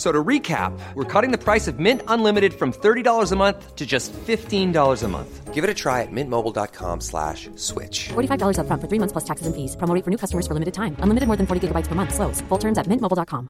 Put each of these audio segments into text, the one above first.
F- So to recap, we're cutting the price of Mint Unlimited from $30 a month to just $15 a month. Give it a try at mintmobile.com slash switch. $45 upfront for three months plus taxes and fees. Promo for new customers for limited time. Unlimited more than 40 gigabytes per month. Slows. Full terms at mintmobile.com.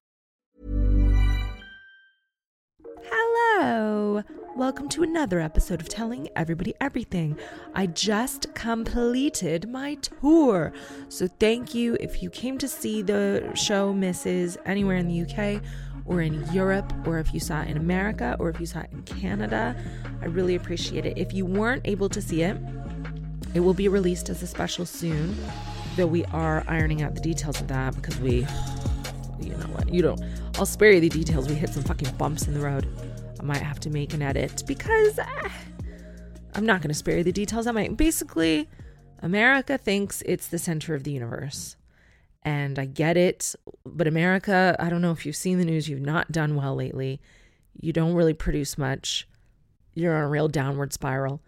Hello. Welcome to another episode of Telling Everybody Everything. I just completed my tour. So thank you if you came to see the show Mrs. anywhere in the UK or in Europe or if you saw it in America or if you saw it in Canada. I really appreciate it. If you weren't able to see it, it will be released as a special soon, though we are ironing out the details of that because we you know what? You don't. I'll spare you the details. We hit some fucking bumps in the road. I might have to make an edit because eh, I'm not going to spare you the details. I might. Basically, America thinks it's the center of the universe. And I get it. But America, I don't know if you've seen the news, you've not done well lately. You don't really produce much. You're on a real downward spiral.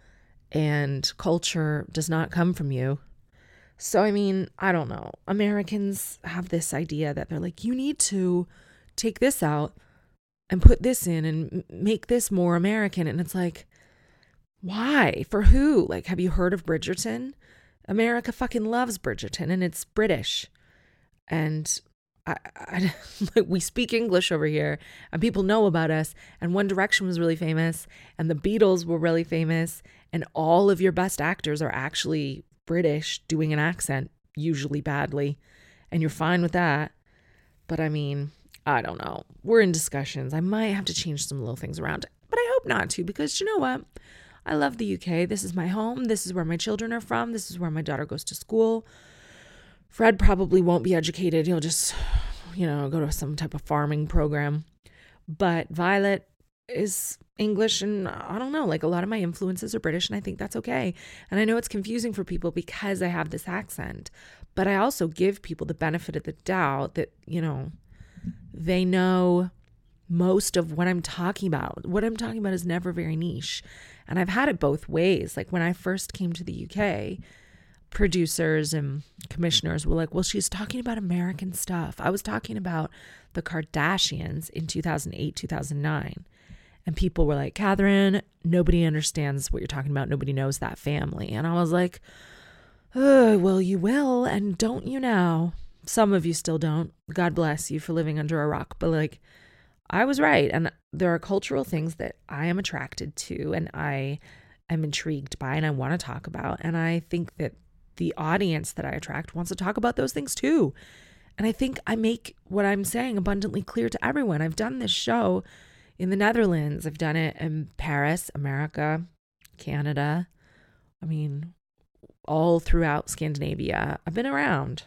And culture does not come from you. So, I mean, I don't know. Americans have this idea that they're like, you need to take this out and put this in and make this more American. And it's like, why? For who? Like, have you heard of Bridgerton? America fucking loves Bridgerton and it's British. And I, I, we speak English over here and people know about us. And One Direction was really famous and the Beatles were really famous. And all of your best actors are actually British doing an accent, usually badly. And you're fine with that. But I mean, I don't know. We're in discussions. I might have to change some little things around, but I hope not to because you know what? I love the UK. This is my home. This is where my children are from. This is where my daughter goes to school. Fred probably won't be educated. He'll just, you know, go to some type of farming program. But Violet is English and I don't know, like a lot of my influences are British and I think that's okay. And I know it's confusing for people because I have this accent, but I also give people the benefit of the doubt that, you know, they know most of what I'm talking about. What I'm talking about is never very niche. And I've had it both ways. Like when I first came to the UK, producers and commissioners were like, well, she's talking about American stuff. I was talking about the Kardashians in 2008, 2009. And people were like, Catherine, nobody understands what you're talking about. Nobody knows that family. And I was like, oh, well, you will. And don't you now? Some of you still don't. God bless you for living under a rock. But like, I was right. And there are cultural things that I am attracted to and I am intrigued by and I want to talk about. And I think that the audience that I attract wants to talk about those things too. And I think I make what I'm saying abundantly clear to everyone. I've done this show in the Netherlands, I've done it in Paris, America, Canada. I mean, all throughout Scandinavia. I've been around.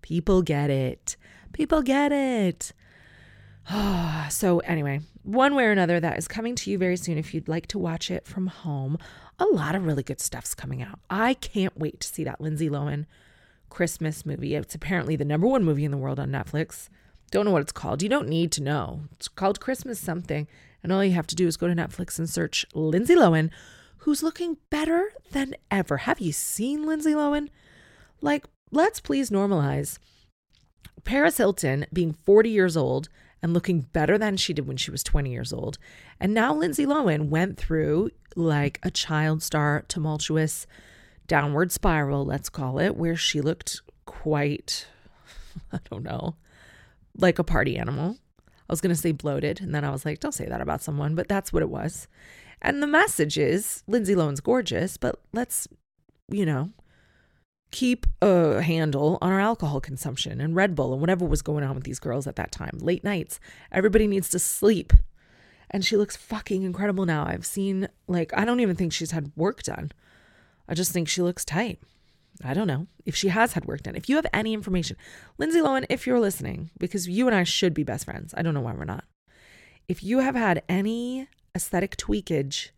People get it. People get it. so, anyway, one way or another, that is coming to you very soon if you'd like to watch it from home. A lot of really good stuff's coming out. I can't wait to see that Lindsay Lohan Christmas movie. It's apparently the number one movie in the world on Netflix. Don't know what it's called. You don't need to know. It's called Christmas something. And all you have to do is go to Netflix and search Lindsay Lohan, who's looking better than ever. Have you seen Lindsay Lohan? Like, let's please normalize Paris Hilton being 40 years old and looking better than she did when she was 20 years old. And now Lindsay Lohan went through like a child star tumultuous downward spiral, let's call it, where she looked quite, I don't know, like a party animal. I was going to say bloated, and then I was like, don't say that about someone, but that's what it was. And the message is Lindsay Lohan's gorgeous, but let's, you know, keep a handle on our alcohol consumption and Red Bull and whatever was going on with these girls at that time. Late nights. Everybody needs to sleep. And she looks fucking incredible now. I've seen, like, I don't even think she's had work done. I just think she looks tight. I don't know if she has had work done. If you have any information, Lindsay Lohan, if you're listening, because you and I should be best friends, I don't know why we're not. If you have had any aesthetic tweakage,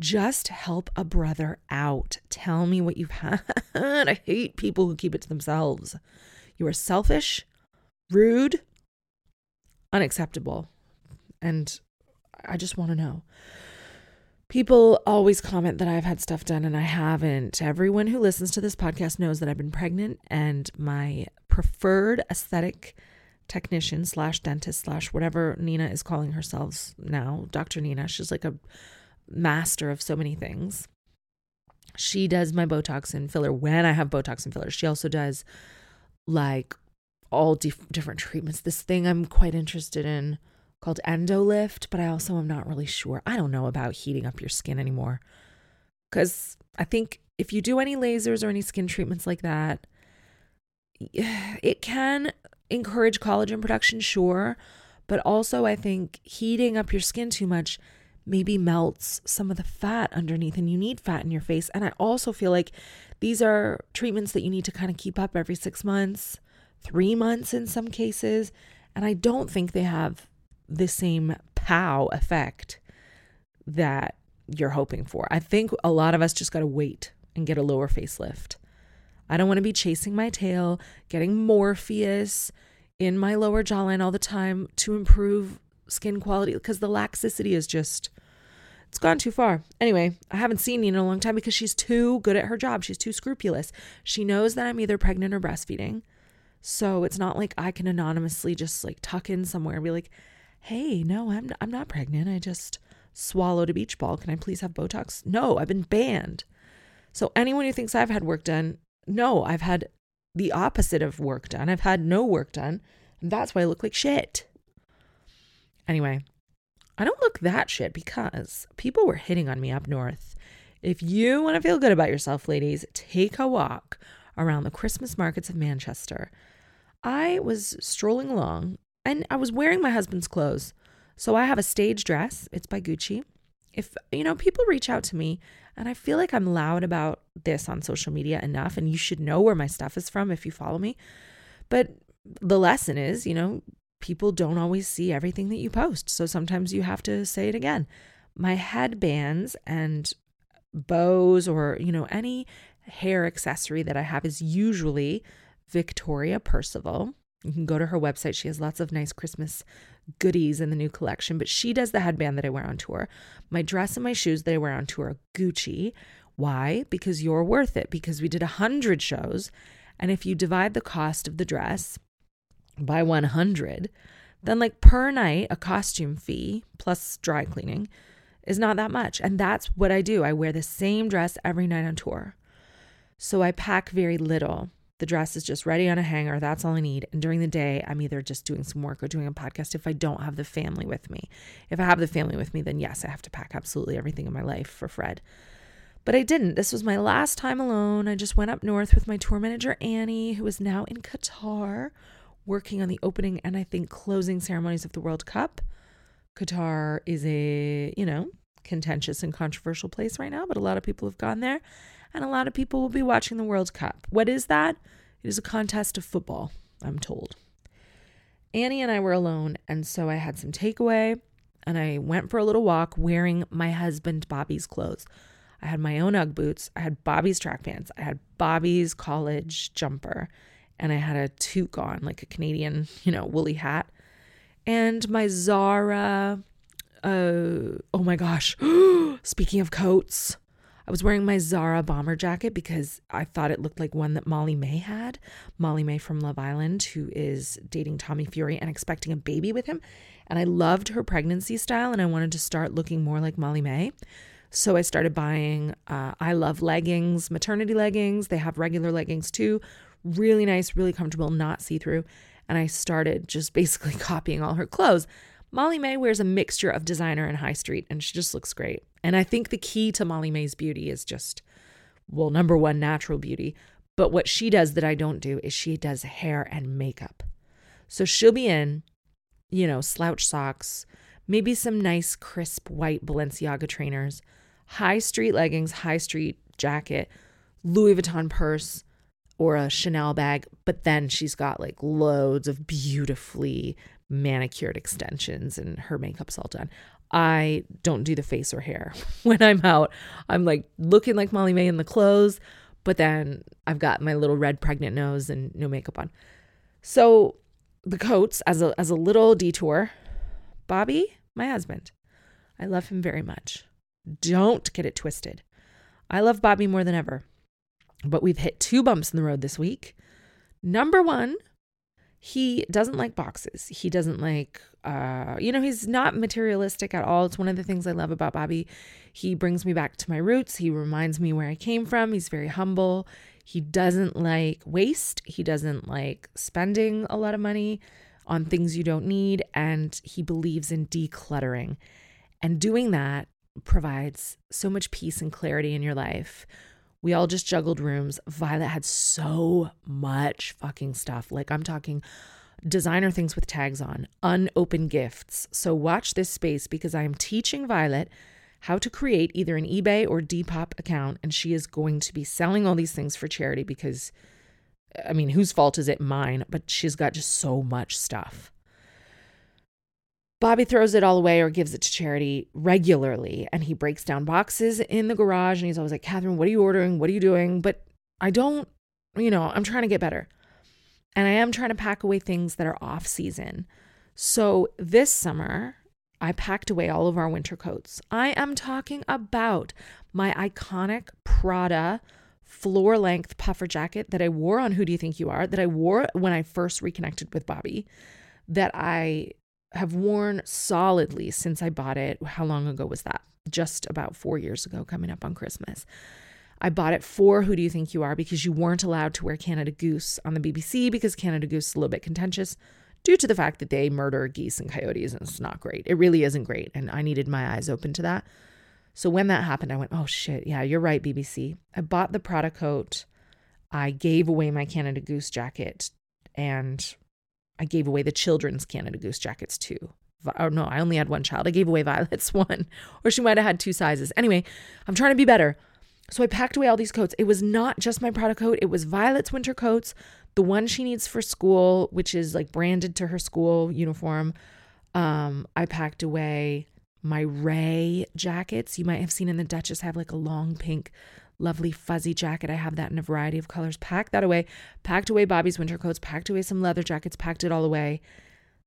just help a brother out. Tell me what you've had. I hate people who keep it to themselves. You are selfish, rude, unacceptable. And I just want to know. People always comment that I've had stuff done and I haven't. Everyone who listens to this podcast knows that I've been pregnant and my preferred aesthetic technician slash dentist slash whatever Nina is calling herself now, Dr. Nina. She's like a master of so many things. She does my Botox and filler when I have Botox and fillers. She also does like all dif- different treatments. This thing I'm quite interested in called Endolift, but I also am not really sure. I don't know about heating up your skin anymore. Because I think if you do any lasers or any skin treatments like that, it can encourage collagen production, sure. But also, I think heating up your skin too much maybe melts some of the fat underneath, and you need fat in your face. And I also feel like these are treatments that you need to kind of keep up every six months, three months in some cases. And I don't think they have the same pow effect that you're hoping for. I think a lot of us just got to wait and get a lower facelift. I don't want to be chasing my tail, getting Morpheus in my lower jawline all the time to improve skin quality because the laxity is just it's gone too far. Anyway, I haven't seen Nina in a long time because she's too good at her job. She's too scrupulous. She knows that I'm either pregnant or breastfeeding. So it's not like I can anonymously just like tuck in somewhere and be like, hey, no, I'm, I'm not pregnant. I just swallowed a beach ball. Can I please have Botox? No, I've been banned. So anyone who thinks I've had work done, no, I've had the opposite of work done. I've had no work done. And that's why I look like shit. Anyway, I don't look that shit because people were hitting on me up north. If you want to feel good about yourself, ladies, take a walk around the Christmas markets of Manchester. I was strolling along and I was wearing my husband's clothes. So I have a stage dress. It's by Gucci. If, you know, people reach out to me and I feel like I'm loud about this on social media enough, and you should know where my stuff is from if you follow me. But the lesson is, you know, people don't always see everything that you post. So sometimes you have to say it again. My headbands and bows or, you know, any hair accessory that I have is usually Victoria Percival. You can go to her website. She has lots of nice Christmas goodies in the new collection, but she does the headband that I wear on tour. My dress and my shoes that I wear on tour are Gucci. Why? Because you're worth it. Because we did a hundred shows. And if you divide the cost of the dress by 100, then like per night, a costume fee plus dry cleaning is not that much. And that's what I do. I wear the same dress every night on tour. So I pack very little. The dress is just ready on a hanger. That's all I need. And during the day, I'm either just doing some work or doing a podcast if I don't have the family with me. If I have the family with me, then yes, I have to pack absolutely everything in my life for Fred. But I didn't. This was my last time alone. I just went up north with my tour manager, Annie, who is now in Qatar working on the opening and I think closing ceremonies of the World Cup. Qatar is a, you know, contentious and controversial place right now, but a lot of people have gone there and a lot of people will be watching the World Cup. What is that? It is a contest of football, I'm told. Annie and I were alone, and so I had some takeaway and I went for a little walk wearing my husband Bobby's clothes. I had my own Ugg boots, I had Bobby's track pants, I had Bobby's college jumper, and I had a toque on, like a Canadian, you know, woolly hat. And my Zara, uh, oh my gosh, speaking of coats, I was wearing my Zara bomber jacket because I thought it looked like one that Molly-Mae had. Molly-Mae from Love Island, who is dating Tommy Fury and expecting a baby with him. And I loved her pregnancy style and I wanted to start looking more like Molly-Mae. So I started buying uh, I Love leggings, maternity leggings. They have regular leggings too. Really nice, really comfortable, not see through. And I started just basically copying all her clothes. Molly-Mae wears a mixture of designer and high street, and she just looks great. And I think the key to Molly-Mae's beauty is just, well, number one, natural beauty, But what she does that I don't do is she does hair and makeup. So she'll be in, you know, slouch socks, maybe some nice crisp white Balenciaga trainers, high street leggings, high street jacket, Louis Vuitton purse, or a Chanel bag. But then she's got like loads of beautifully manicured extensions and her makeup's all done. I don't do the face or hair when I'm out. I'm like looking like Molly-Mae in the clothes, but then I've got my little red pregnant nose and no makeup on. So the coats as a as a little detour. Bobby, my husband. I love him very much. Don't get it twisted. I love Bobby more than ever. But we've hit two bumps in the road this week. Number 1, he doesn't like boxes. He doesn't like uh you know, he's not materialistic at all. It's one of the things I love about Bobby. He brings me back to my roots. He reminds me where I came from. He's very humble. He doesn't like waste. He doesn't like spending a lot of money on things you don't need. And he believes in decluttering. And doing that provides so much peace and clarity in your life. We all just juggled rooms. Violet had so much fucking stuff. Like, I'm talking designer things with tags on, unopened gifts. So, watch this space because I am teaching Violet how to create either an eBay or Depop account. And she is going to be selling all these things for charity because, I mean, whose fault is it? Mine. But she's got just so much stuff. Bobby throws it all away or gives it to charity regularly. And he breaks down boxes in the garage and he's always like, Catherine, what are you ordering? What are you doing? But I don't, you know, I'm trying to get better. And I am trying to pack away things that are off season. So this summer, I packed away all of our winter coats. I am talking about my iconic Prada floor length puffer jacket that I wore on Who Do You Think You Are, that I wore when I first reconnected with Bobby, that I have worn solidly since I bought it. How long ago was that? Just about four years ago, coming up on Christmas. I bought it for Who Do You Think You Are because you weren't allowed to wear Canada Goose on the BBC because Canada Goose is a little bit contentious due to the fact that they murder geese and coyotes and it's not great. It really isn't great. And I needed my eyes open to that. So when that happened, I went, oh shit, yeah, you're right, BBC. I bought the Prada coat. I gave away my Canada Goose jacket and I gave away the children's Canada Goose jackets too. Or no, I only had one child. I gave away Violet's one, or she might have had two sizes. Anyway, I'm trying to be better. So I packed away all these coats. It was not just my Prada coat, it was Violet's winter coats, the one she needs for school, which is like branded to her school uniform. Um, I packed away my Ray jackets. You might have seen in the Duchess have like a long pink, lovely fuzzy jacket. I have that in a variety of colors. Packed that away. Packed away Bobby's winter coats. Packed away some leather jackets. Packed it all away.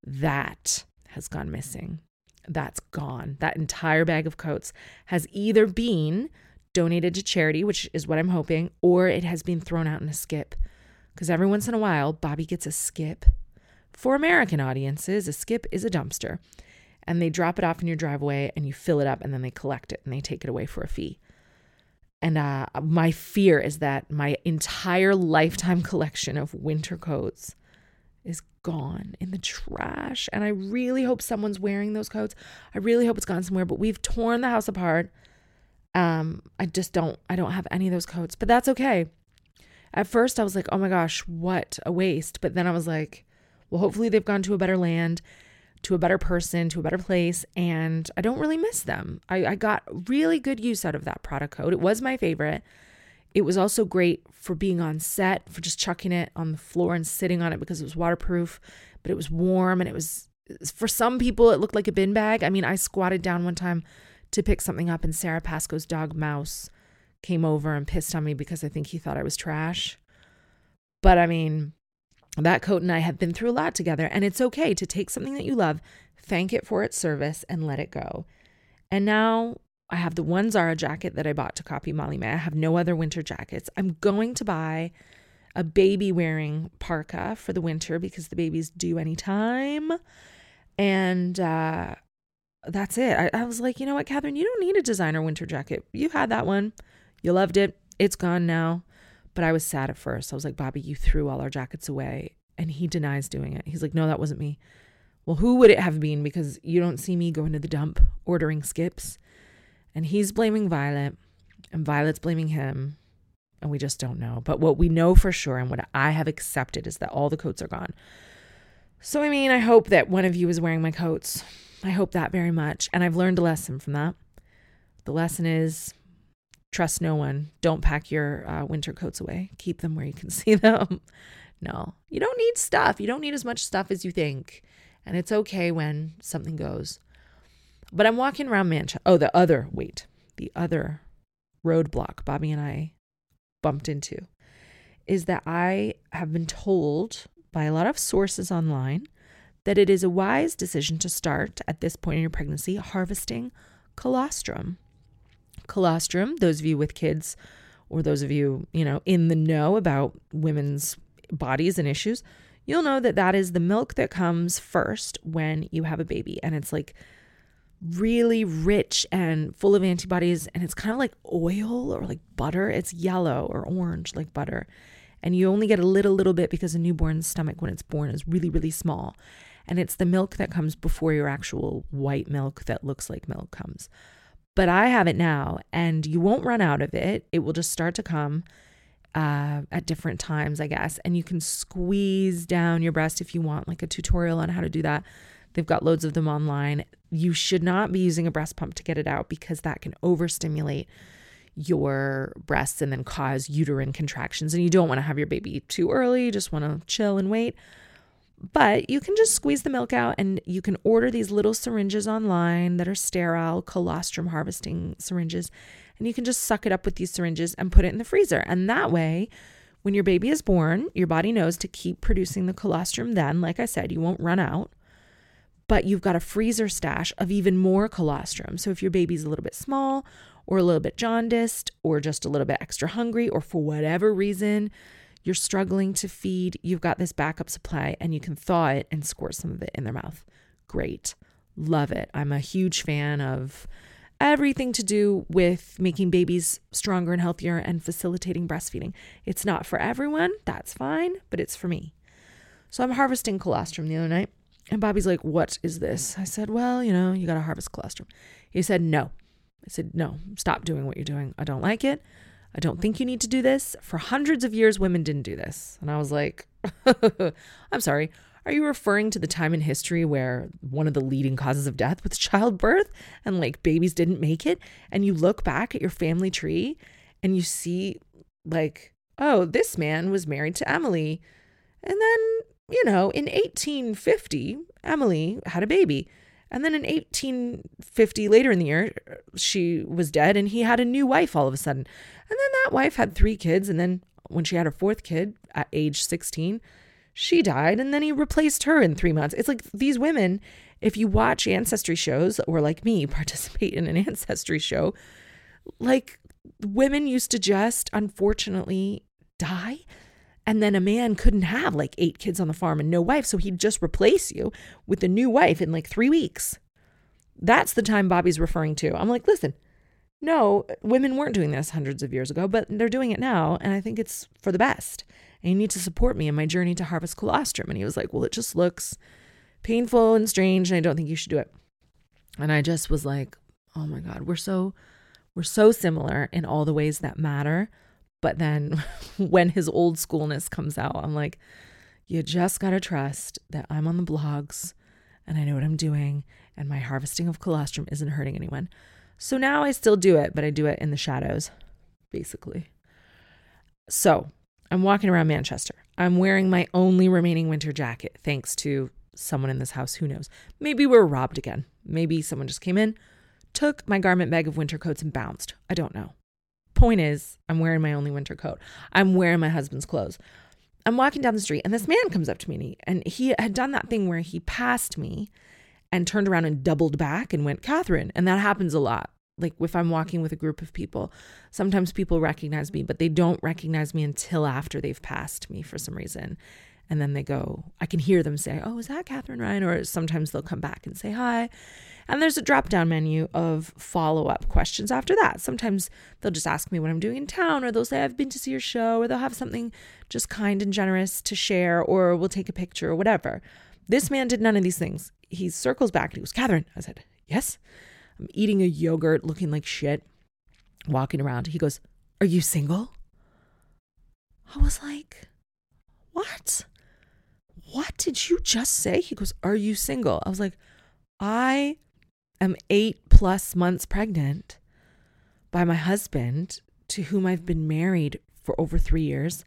That has gone missing. That's gone. That entire bag of coats has either been donated to charity, which is what I'm hoping, or it has been thrown out in a skip. Because every once in a while, Bobby gets a skip. For American audiences, a skip is a dumpster. And they drop it off in your driveway and you fill it up and then they collect it and they take it away for a fee. And uh, my fear is that my entire lifetime collection of winter coats is gone in the trash. And I really hope someone's wearing those coats. I really hope it's gone somewhere, but we've torn the house apart. Um, I just don't, I don't have any of those coats, but that's okay. At first, I was like, oh my gosh, what a waste. But then I was like, well, hopefully they've gone to a better land, to a better person, to a better place. And I don't really miss them. I, I got really good use out of that Prada coat. It was my favorite. It was also great for being on set, for just chucking it on the floor and sitting on it because it was waterproof, but it was warm and it was, for some people, it looked like a bin bag. I mean, I squatted down one time to pick something up, and Sara Pascoe's dog Mouse came over and pissed on me because I think he thought I was trash. But I mean, that coat and I have been through a lot together, and it's okay to take something that you love, thank it for its service, and let it go. And now I have the one Zara jacket that I bought to copy Molly-Mae. I have no other winter jackets. I'm going to buy a baby wearing parka for the winter because the baby's due anytime. And uh, that's it. I, I was like, you know what, Catherine, you don't need a designer winter jacket. You had that one. You loved it. It's gone now. But I was sad at first. I was like, Bobby, you threw all our jackets away. And he denies doing it. He's like, no, that wasn't me. Well, who would it have been? Because you don't see me going to the dump ordering skips. And he's blaming Violet, and Violet's blaming him. and we just don't know. But what we know for sure and what I have accepted is that all the coats are gone. So, I mean, I hope that one of you is wearing my coats. I hope that very much. And I've learned a lesson from that. The lesson is trust no one. Don't pack your uh, winter coats away, keep them where you can see them. no, you don't need stuff. You don't need as much stuff as you think. And it's okay when something goes. But I'm walking around Manchester. Oh, the other, wait, the other roadblock Bobby and I bumped into is that I have been told by a lot of sources online that it is a wise decision to start at this point in your pregnancy harvesting colostrum. Colostrum, those of you with kids or those of you, you know, in the know about women's bodies and issues, you'll know that that is the milk that comes first when you have a baby. And it's like really rich and full of antibodies. And it's kind of like oil or like butter. It's yellow or orange like butter. And you only get a little little bit because a newborn's stomach when it's born is really really small. And it's the milk that comes before your actual white milk that looks like milk comes but i have it now and you won't run out of it. It will just start to come uh, at different times i guess. And you can squeeze down your breast if you want like a tutorial on how to do that. They've got loads of them online. You should not be using a breast pump to get it out because that can overstimulate your breasts and then cause uterine contractions. And you don't want to have your baby too early, you just want to chill and wait. But you can just squeeze the milk out and you can order these little syringes online that are sterile, colostrum harvesting syringes. And you can just suck it up with these syringes and put it in the freezer. And that way, when your baby is born, your body knows to keep producing the colostrum then. Like I said, you won't run out but you've got a freezer stash of even more colostrum. So if your baby's a little bit small or a little bit jaundiced or just a little bit extra hungry or for whatever reason you're struggling to feed, you've got this backup supply and you can thaw it and squirt some of it in their mouth. Great. Love it. I'm a huge fan of everything to do with making babies stronger and healthier and facilitating breastfeeding. It's not for everyone, that's fine, but it's for me. So I'm harvesting colostrum the other night, and Bobby's like, What is this? I said, Well, you know, you got to harvest colostrum. He said, No, I said, no, stop doing what you're doing. I don't like it. I don't think you need to do this. For hundreds of years, women didn't do this. And I was like, I'm sorry. Are you referring to the time in history where one of the leading causes of death was childbirth and like babies didn't make it? And you look back at your family tree and you see, like, oh, this man was married to Emily. And then, you know, in 1850, Emily had a baby. And then in 1850, later in the year, she was dead and he had a new wife all of a sudden. And then that wife had three kids. And then when she had her fourth kid at age 16, she died. And then he replaced her in three months. It's like these women, if you watch ancestry shows or like me, participate in an ancestry show, like women used to just unfortunately die and then a man couldn't have like eight kids on the farm and no wife. So he'd just replace you with a new wife in like three weeks. That's the time Bobby's referring to. I'm like, listen, no, women weren't doing this hundreds of years ago, but they're doing it now. And I think it's for the best. And you need to support me in my journey to harvest colostrum. And he was like, well, it just looks painful and strange. And I don't think you should do it. And I just was like, oh my God, we're so, we're so similar in all the ways that matter. But then when his old schoolness comes out, I'm like, you just got to trust that I'm on the blogs and I know what I'm doing and my harvesting of colostrum isn't hurting anyone. So now I still do it, but I do it in the shadows, basically. So I'm walking around Manchester. I'm wearing my only remaining winter jacket, thanks to someone in this house. Who knows? Maybe we we're robbed again. Maybe someone just came in, took my garment bag of winter coats, and bounced. I don't know. Point is, I'm wearing my only winter coat. I'm wearing my husband's clothes. I'm walking down the street and this man comes up to me and he, had done that thing where he passed me and turned around and doubled back and went, Catherine. And that happens a lot. Like if I'm walking with a group of people, sometimes people recognize me, but they don't recognize me until after they've passed me for some reason. And then they go, I can hear them say, Oh, is that Catherine Ryan? Or sometimes they'll come back and say hi. And there's a drop down menu of follow up questions after that. Sometimes they'll just ask me what I'm doing in town, or they'll say, I've been to see your show, or they'll have something just kind and generous to share, or we'll take a picture, or whatever. This man did none of these things. He circles back and he goes, Catherine. I said, Yes. I'm eating a yogurt, looking like shit, walking around. He goes, Are you single? I was like, What? What did you just say? He goes, Are you single? I was like, I am eight plus months pregnant by my husband, to whom I've been married for over three years.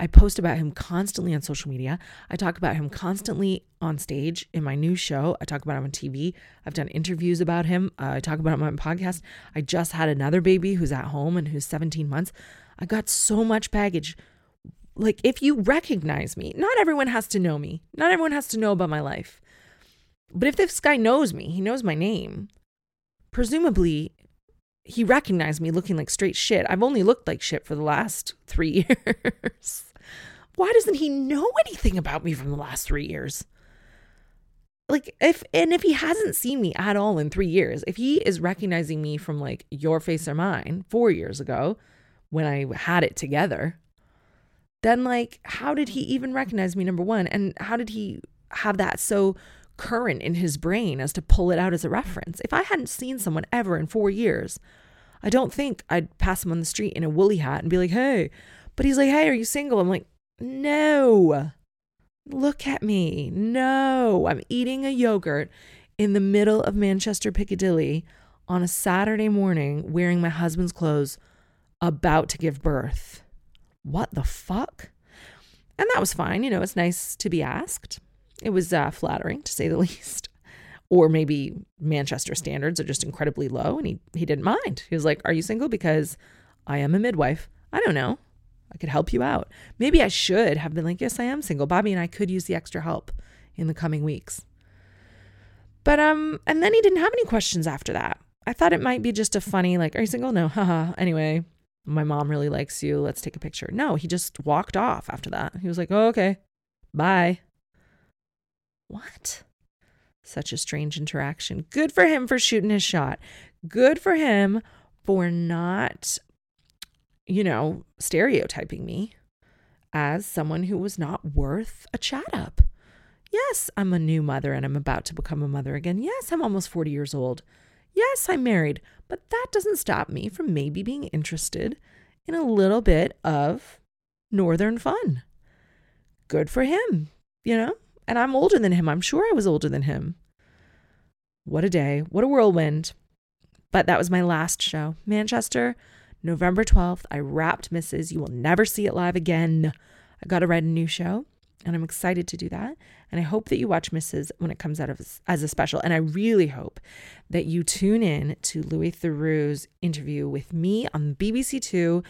I post about him constantly on social media. I talk about him constantly on stage in my new show. I talk about him on TV. I've done interviews about him. Uh, I talk about him on my podcast. I just had another baby who's at home and who's 17 months. I got so much baggage. Like, if you recognize me, not everyone has to know me, not everyone has to know about my life. But if this guy knows me, he knows my name, presumably he recognized me looking like straight shit. I've only looked like shit for the last three years. Why doesn't he know anything about me from the last three years? Like, if, and if he hasn't seen me at all in three years, if he is recognizing me from like your face or mine four years ago when I had it together, then like, how did he even recognize me, number one? And how did he have that so current in his brain as to pull it out as a reference? If I hadn't seen someone ever in four years, I don't think I'd pass him on the street in a woolly hat and be like, hey, but he's like, hey, are you single? I'm like, no. Look at me. No. I'm eating a yogurt in the middle of Manchester Piccadilly on a Saturday morning wearing my husband's clothes about to give birth. What the fuck? And that was fine. You know, it's nice to be asked. It was uh, flattering to say the least. Or maybe Manchester standards are just incredibly low and he, he didn't mind. He was like, Are you single? Because I am a midwife. I don't know. I could help you out. Maybe I should have been like, yes, I am single. Bobby and I could use the extra help in the coming weeks. But um, and then he didn't have any questions after that. I thought it might be just a funny, like, are you single? No, haha. Anyway, my mom really likes you. Let's take a picture. No, he just walked off after that. He was like, oh, okay, bye. What? Such a strange interaction. Good for him for shooting his shot. Good for him for not you know, stereotyping me as someone who was not worth a chat up. Yes, I'm a new mother and I'm about to become a mother again. Yes, I'm almost 40 years old. Yes, I'm married, but that doesn't stop me from maybe being interested in a little bit of northern fun. Good for him, you know? And I'm older than him. I'm sure I was older than him. What a day. What a whirlwind. But that was my last show. Manchester, November 12th, I wrapped Mrs. You will never see it live again. I got to write a new show and I'm excited to do that. And I hope that you watch Mrs. when it comes out of as a special. And I really hope that you tune in to Louis Theroux's interview with me on BBC Two,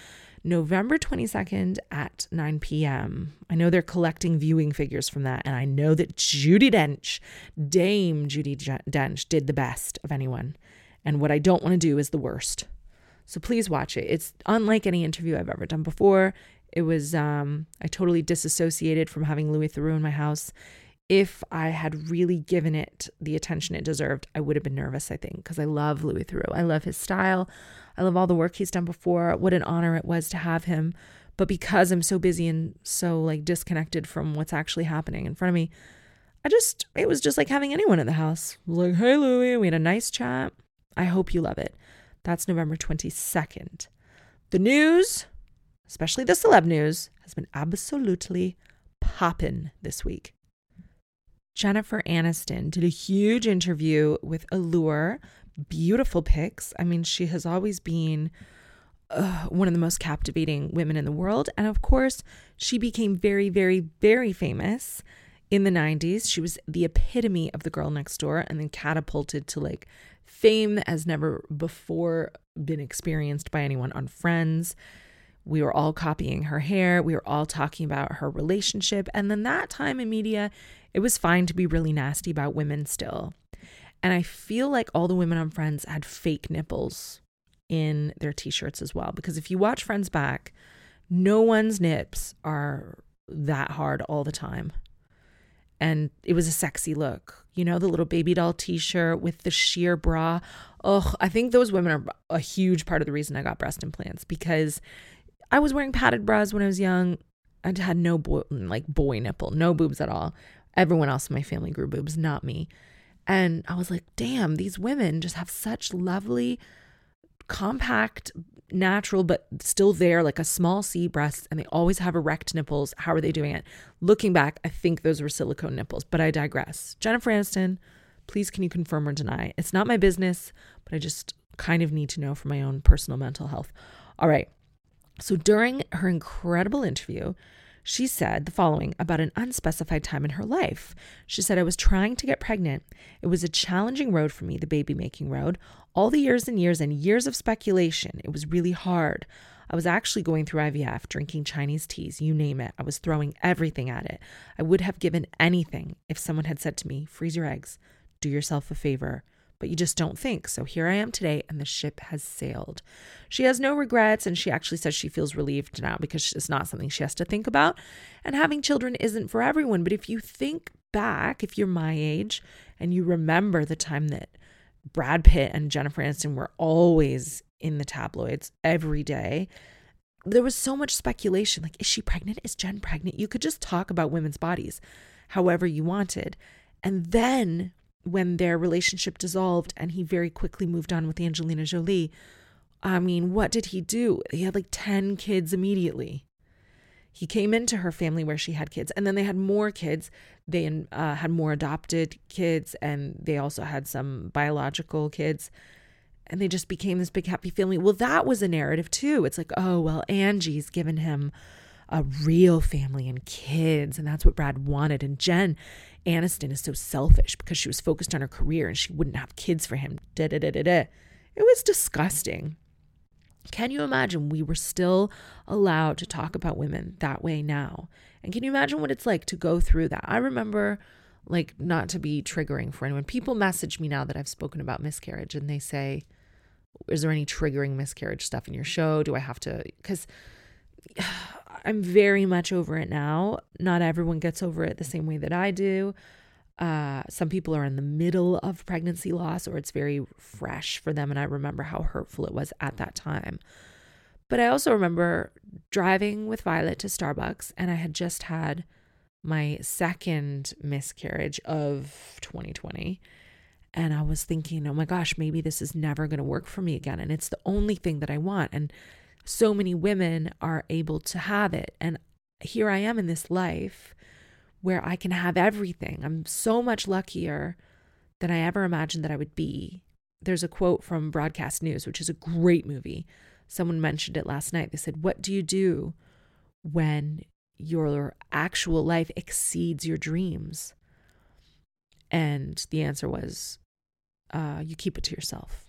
November 22nd at 9 p.m. I know they're collecting viewing figures from that, and I know that Judi Dench, Dame Judi Dench, did the best of anyone. And what I don't want to do is the worst. So please watch it. It's unlike any interview I've ever done before. It was, um, I totally disassociated from having Louis Theroux in my house. If I had really given it the attention it deserved, I would have been nervous, I think, because I love Louis Theroux. I love his style. I love all the work he's done before. What an honor it was to have him. But because I'm so busy and so like disconnected from what's actually happening in front of me, I just, it was just like having anyone in the house. Like, hey, Louis, we had a nice chat. I hope you love it. That's November 22nd. The news, especially the celeb news, has been absolutely poppin' this week. Jennifer Aniston did a huge interview with Allure. Beautiful pics. I mean, she has always been uh, one of the most captivating women in the world. And of course, she became very, very, very famous in the 90s. She was the epitome of the girl next door and then catapulted to like fame as never before been experienced by anyone on Friends. We were all copying her hair. We were all talking about her relationship. And then that time in media, it was fine to be really nasty about women still. And I feel like all the women on Friends had fake nipples in their t shirts as well. Because if you watch Friends back, no one's nips are that hard all the time and it was a sexy look. You know, the little baby doll t shirt with the sheer bra. Oh, I think those women are a huge part of the reason I got breast implants because I was wearing padded bras when I was young. I had no boy, like boy nipple, no boobs at all. Everyone else in my family grew boobs, not me. And I was like, damn, these women just have such lovely compact, natural, but still there, like a small C breast, and they always have erect nipples. How are they doing it? Looking back, I think those were silicone nipples, but I digress. Jennifer Aniston, please can you confirm or deny? It's not my business, but I just kind of need to know for my own personal mental health. All right. So during her incredible interview, she said the following about an unspecified time in her life. She said, I was trying to get pregnant. It was a challenging road for me, the baby making road. All the years and years and years of speculation. It was really hard. I was actually going through IVF, drinking Chinese teas, you name it. I was throwing everything at it. I would have given anything if someone had said to me, freeze your eggs, do yourself a favor but you just don't think. So here I am today, and the ship has sailed. She has no regrets, and she actually says she feels relieved now because it's not something she has to think about. And having children isn't for everyone. But if you think back, if you're my age, and you remember the time that Brad Pitt and Jennifer Aniston were always in the tabloids every day. There was so much speculation like, is she pregnant? Is Jen pregnant? You could just talk about women's bodies however you wanted. And then when their relationship dissolved and he very quickly moved on with Angelina Jolie, I mean, what did he do? He had like 10 kids immediately. He came into her family where she had kids, and then they had more kids. They uh, had more adopted kids, and they also had some biological kids. And they just became this big happy family. Well, that was a narrative too. It's like, oh, well, Angie's given him a real family and kids. And that's what Brad wanted. And Jen Aniston is so selfish because she was focused on her career and she wouldn't have kids for him. Da, da, da, da, da. It was disgusting. Can you imagine we were still allowed to talk about women that way now? And can you imagine what it's like to go through that? I remember, like, not to be triggering for anyone, people message me now that I've spoken about miscarriage and they say, Is there any triggering miscarriage stuff in your show? Do I have to? Because I'm very much over it now. Not everyone gets over it the same way that I do. Uh, some people are in the middle of pregnancy loss or it's very fresh for them. And I remember how hurtful it was at that time. But I also remember driving with Violet to Starbucks and I had just had my second miscarriage of 2020. And I was thinking, oh my gosh, maybe this is never going to work for me again. And it's the only thing that I want. And so many women are able to have it. And here I am in this life where I can have everything. I'm so much luckier than I ever imagined that I would be. There's a quote from Broadcast News, which is a great movie. Someone mentioned it last night. They said, What do you do when your actual life exceeds your dreams? And the answer was, uh, You keep it to yourself.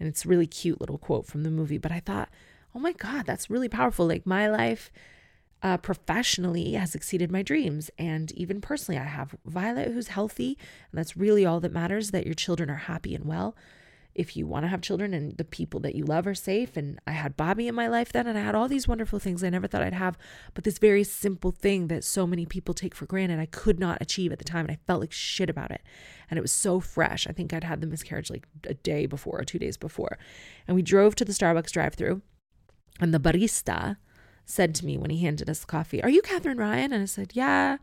And it's a really cute little quote from the movie. But I thought, oh my God, that's really powerful. Like my life uh, professionally has exceeded my dreams. And even personally, I have Violet who's healthy. And that's really all that matters that your children are happy and well. If you want to have children and the people that you love are safe. And I had Bobby in my life then, and I had all these wonderful things I never thought I'd have. But this very simple thing that so many people take for granted, I could not achieve at the time. And I felt like shit about it. And it was so fresh. I think I'd had the miscarriage like a day before or two days before. And we drove to the Starbucks drive through and the barista said to me when he handed us the coffee, Are you Catherine Ryan? And I said, Yeah.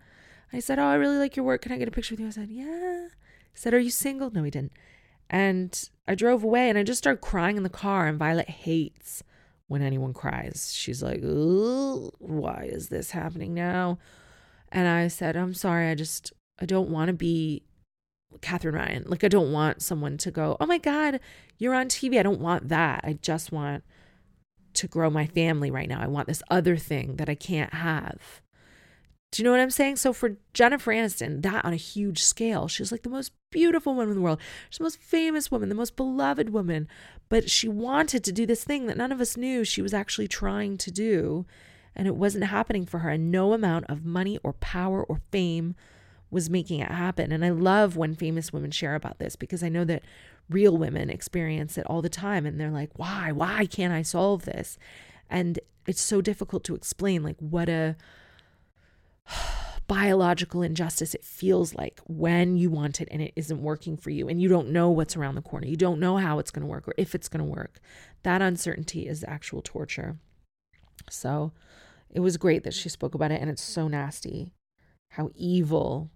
I said, Oh, I really like your work. Can I get a picture with you? I said, Yeah. He said, Are you single? No, he didn't. And I drove away and I just started crying in the car. And Violet hates when anyone cries. She's like, why is this happening now? And I said, I'm sorry. I just, I don't want to be Catherine Ryan. Like, I don't want someone to go, oh my God, you're on TV. I don't want that. I just want to grow my family right now. I want this other thing that I can't have. Do you know what I'm saying? So for Jennifer Aniston, that on a huge scale, she's like the most beautiful woman in the world. She's the most famous woman, the most beloved woman. But she wanted to do this thing that none of us knew she was actually trying to do. And it wasn't happening for her. And no amount of money or power or fame was making it happen. And I love when famous women share about this because I know that real women experience it all the time and they're like, why? Why can't I solve this? And it's so difficult to explain, like, what a biological injustice it feels like when you want it and it isn't working for you and you don't know what's around the corner. You don't know how it's going to work or if it's going to work. That uncertainty is actual torture. So it was great that she spoke about it and it's so nasty how evil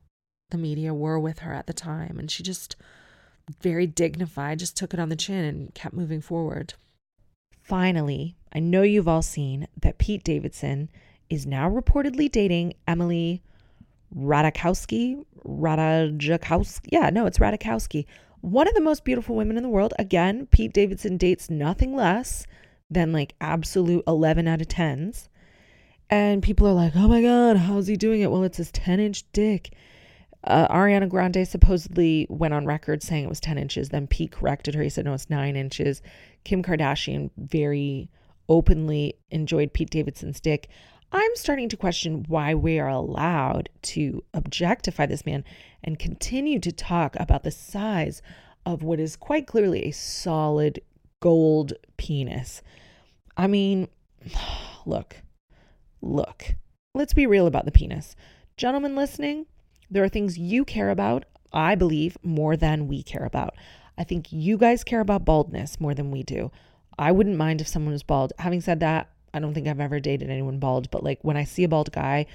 the media were with her at the time and she just very dignified, just took it on the chin and kept moving forward. finally, I know you've all seen that Pete Davidson is now reportedly dating Emily Radakowski. Ratajkowski. Yeah, no, it's Radakowski. One of the most beautiful women in the world. Again, Pete Davidson dates nothing less than like absolute 11 out of 10s. And people are like, oh my God, how's he doing it? Well, it's his 10 inch dick. Uh, Ariana Grande supposedly went on record saying it was 10 inches. Then Pete corrected her. He said, no, it's nine inches. Kim Kardashian very openly enjoyed Pete Davidson's dick. I'm starting to question why we are allowed to objectify this man and continue to talk about the size of what is quite clearly a solid gold penis. I mean, look, look, let's be real about the penis. Gentlemen listening, there are things you care about, I believe, more than we care about. I think you guys care about baldness more than we do. I wouldn't mind if someone was bald. Having said that, I don't think I've ever dated anyone bald, but like when I see a bald guy,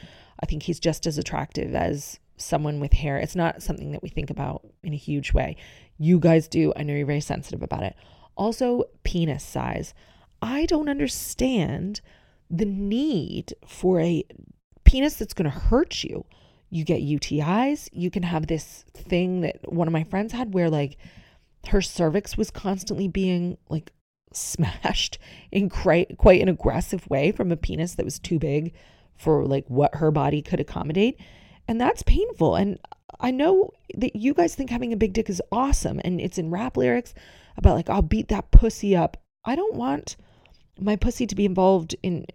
I think he's just as attractive as someone with hair. It's not something that we think about in a huge way. You guys do. I know you're very sensitive about it. Also, penis size. I don't understand the need for a penis that's going to hurt you. You get UTIs. You can have this thing that one of my friends had where, like, her cervix was constantly being like smashed in quite, quite an aggressive way from a penis that was too big for like what her body could accommodate. And that's painful. And I know that you guys think having a big dick is awesome and it's in rap lyrics about like, I'll beat that pussy up. I don't want my pussy to be involved in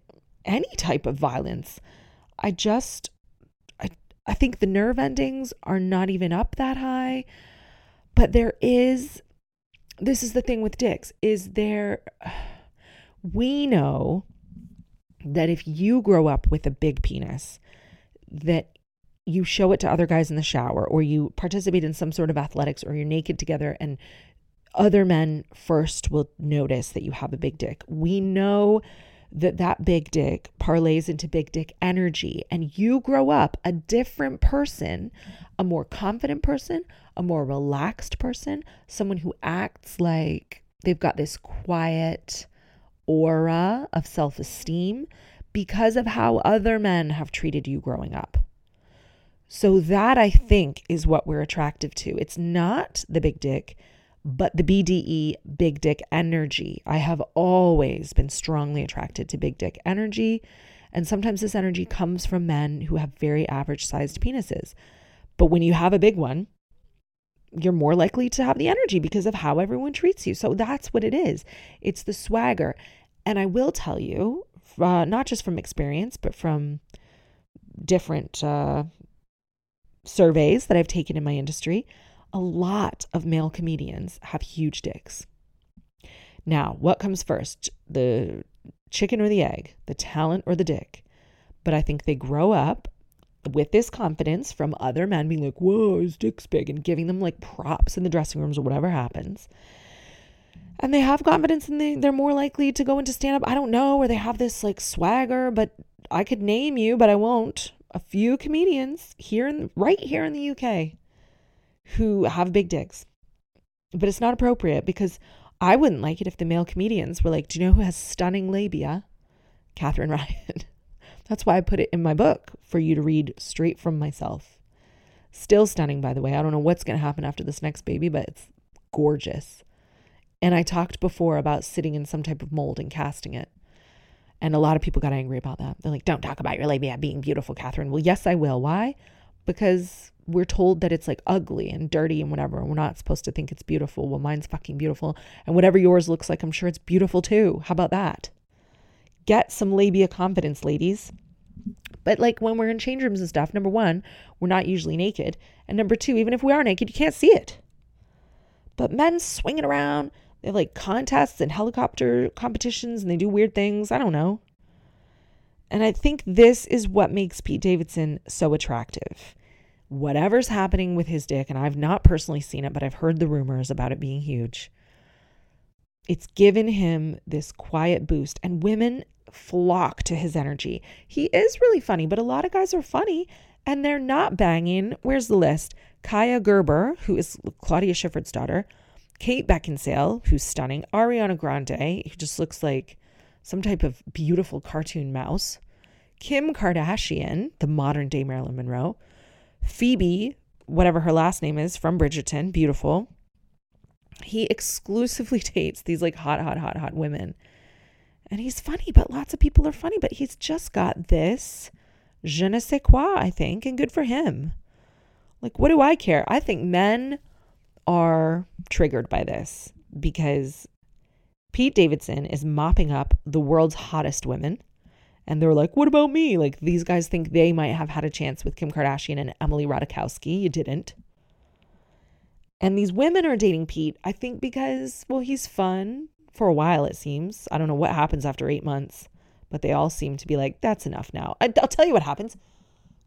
any type of violence. I just, I, think the nerve endings are not even up that high. But there is, this is the thing with dicks, is there, we know that if you grow up with a big penis, that you show it to other guys in the shower or you participate in some sort of athletics or you're naked together and other men first will notice that you have a big dick. We know that that big dick parlays into big dick energy and you grow up a different person, a more confident person, a more relaxed person, someone who acts like they've got this quiet aura of self-esteem because of how other men have treated you growing up. So that I think is what we're attractive to. It's not the big dick but the BDE, big dick energy. I have always been strongly attracted to big dick energy. And sometimes this energy comes from men who have very average sized penises. But when you have a big one, you're more likely to have the energy because of how everyone treats you. So that's what it is. It's the swagger. And I will tell you, uh, not just from experience, but from different uh, surveys that I've taken in my industry, a lot of male comedians have huge dicks. Now, what comes first, the chicken or the egg, the talent or the dick? But I think they grow up with this confidence from other men being like, whoa, his dick's big, and giving them like props in the dressing rooms or whatever happens. And they have confidence and they, they're more likely to go into stand up. I don't know, or they have this like swagger, but I could name you, but I won't. A few comedians here right here in the UK who have big dicks. But it's not appropriate because I wouldn't like it if the male comedians were like, Do you know who has stunning labia? Katherine Ryan. That's why I put it in my book for you to read straight from myself. Still stunning, by the way. I don't know what's going to happen after this next baby, but it's gorgeous. And I talked before about sitting in some type of mold and casting it. And a lot of people got angry about that. They're like, don't talk about your labia being beautiful, Katherine. Well, yes, I will. Why? Because we're told that it's like ugly and dirty and whatever. And we're not supposed to think it's beautiful. Well, mine's fucking beautiful. And whatever yours looks like, I'm sure it's beautiful too. How about that? Get some labia confidence, ladies. But like when we're in change rooms and stuff, number one, we're not usually naked. And number two, even if we are naked, you can't see it. But men swinging around, they have like contests and helicopter competitions and they do weird things. I don't know. And I think this is what makes Pete Davidson so attractive whatever's happening with his dick, and I've not personally seen it, but I've heard the rumors about it being huge. It's given him this quiet boost, and women flock to his energy. He is really funny, but a lot of guys are funny and they're not banging. Where's the list? Kaia Gerber, who is Claudia Schiffer's daughter, Kate Beckinsale, who's stunning, Ariana Grande, who just looks like some type of beautiful cartoon mouse, Kim Kardashian, the modern day Marilyn Monroe, Phoebe, whatever her last name is, from Bridgerton, beautiful. He exclusively dates these like hot, hot, hot, hot women. And he's funny, but lots of people are funny, but he's just got this je ne sais quoi, I think, and good for him. Like, what do I care? I think men are triggered by this because Pete Davidson is mopping up the world's hottest women. And they're like, what about me? Like, these guys think they might have had a chance with Kim Kardashian and Emily Ratajkowski. You didn't. And these women are dating Pete, I think, because, well, he's fun for a while, it seems. I don't know what happens after eight months, but they all seem to be like, that's enough now. I, will tell you what happens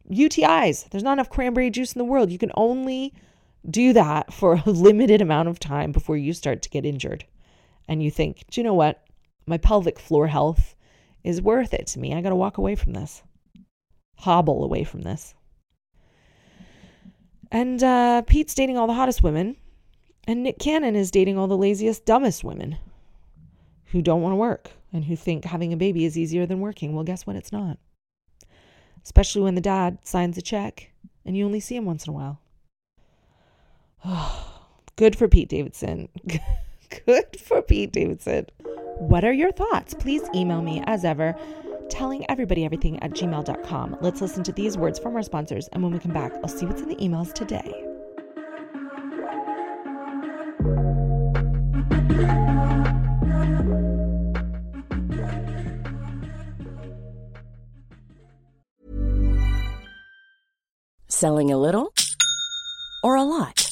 UTIs. There's not enough cranberry juice in the world. You can only do that for a limited amount of time before you start to get injured. And you think, do you know what? My pelvic floor health is worth it to me. I got to walk away from this, hobble away from this. And uh, Pete's dating all the hottest women, and Nick Cannon is dating all the laziest, dumbest women who don't want to work and who think having a baby is easier than working. Well, guess what? It's not. Especially when the dad signs a check and you only see him once in a while. Oh, good for Pete Davidson. good for Pete Davidson. What are your thoughts? Please email me as ever, telling everybody everything at gmail.com. Let's listen to these words from our sponsors, and when we come back, I'll see what's in the emails today. Selling a little or a lot?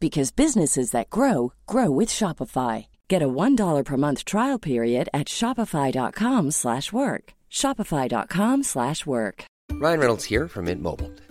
because businesses that grow grow with Shopify. Get a $1 per month trial period at shopify.com/work. shopify.com/work. Ryan Reynolds here from Mint Mobile.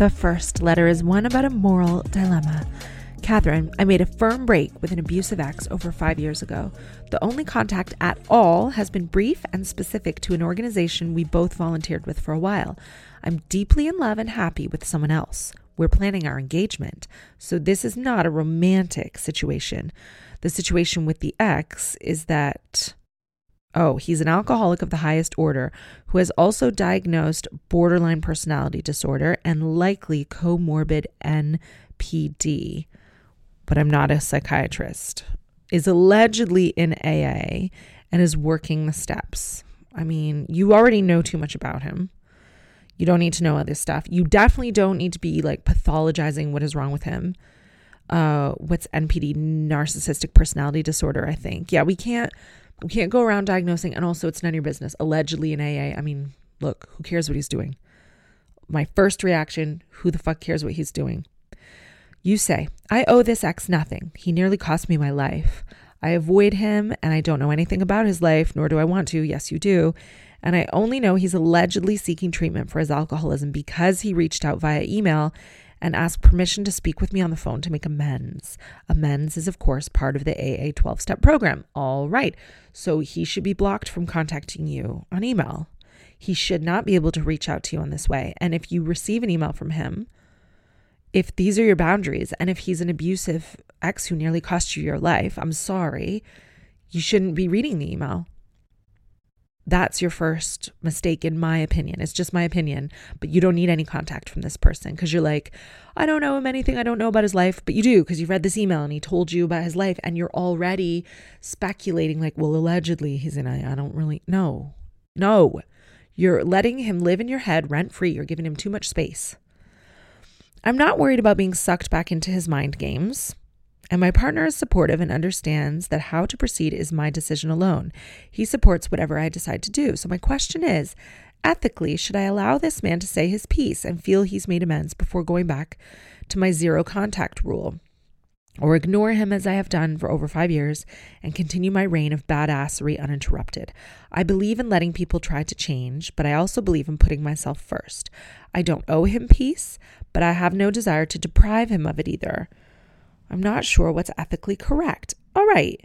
The first letter is one about a moral dilemma. Catherine, I made a firm break with an abusive ex over five years ago. The only contact at all has been brief and specific to an organization we both volunteered with for a while. I'm deeply in love and happy with someone else. We're planning our engagement, so this is not a romantic situation. The situation with the ex is that Oh, he's an alcoholic of the highest order who has also diagnosed borderline personality disorder and likely comorbid NPD. But I'm not a psychiatrist. Is allegedly in AA and is working the steps. I mean, you already know too much about him. You don't need to know other stuff. You definitely don't need to be like pathologizing what is wrong with him. Uh, what's NPD? Narcissistic personality disorder, I think. Yeah, we can't we can't go around diagnosing, and also it's none of your business. Allegedly in AA, I mean, look, who cares what he's doing? My first reaction, who the fuck cares what he's doing? You say, I owe this ex nothing. He nearly cost me my life. I avoid him and I don't know anything about his life, nor do I want to. Yes, you do. And I only know he's allegedly seeking treatment for his alcoholism because he reached out via email and ask permission to speak with me on the phone to make amends. Amends is, of course, part of the AA 12 step program. All right. So he should be blocked from contacting you on email. He should not be able to reach out to you in this way. And if you receive an email from him, if these are your boundaries and if he's an abusive ex who nearly cost you your life, I'm sorry, you shouldn't be reading the email. That's your first mistake, in my opinion. It's just my opinion, but you don't need any contact from this person because you're like, I don't know him anything. I don't know about his life, but you do because you've read this email and he told you about his life and you're already speculating, like, well, allegedly he's in, I, I don't really know. No, you're letting him live in your head rent free. You're giving him too much space. I'm not worried about being sucked back into his mind games. And my partner is supportive and understands that how to proceed is my decision alone. He supports whatever I decide to do. So, my question is ethically, should I allow this man to say his piece and feel he's made amends before going back to my zero contact rule? Or ignore him as I have done for over five years and continue my reign of badassery uninterrupted. I believe in letting people try to change, but I also believe in putting myself first. I don't owe him peace, but I have no desire to deprive him of it either. I'm not sure what's ethically correct. All right.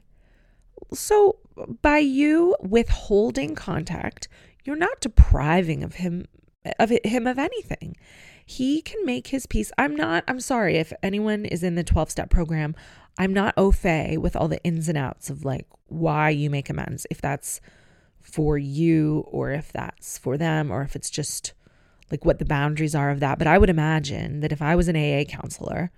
So, by you withholding contact, you're not depriving of him of him of anything. He can make his peace. I'm not I'm sorry if anyone is in the 12-step program. I'm not au fait with all the ins and outs of like why you make amends. If that's for you or if that's for them or if it's just like what the boundaries are of that. But I would imagine that if I was an AA counselor,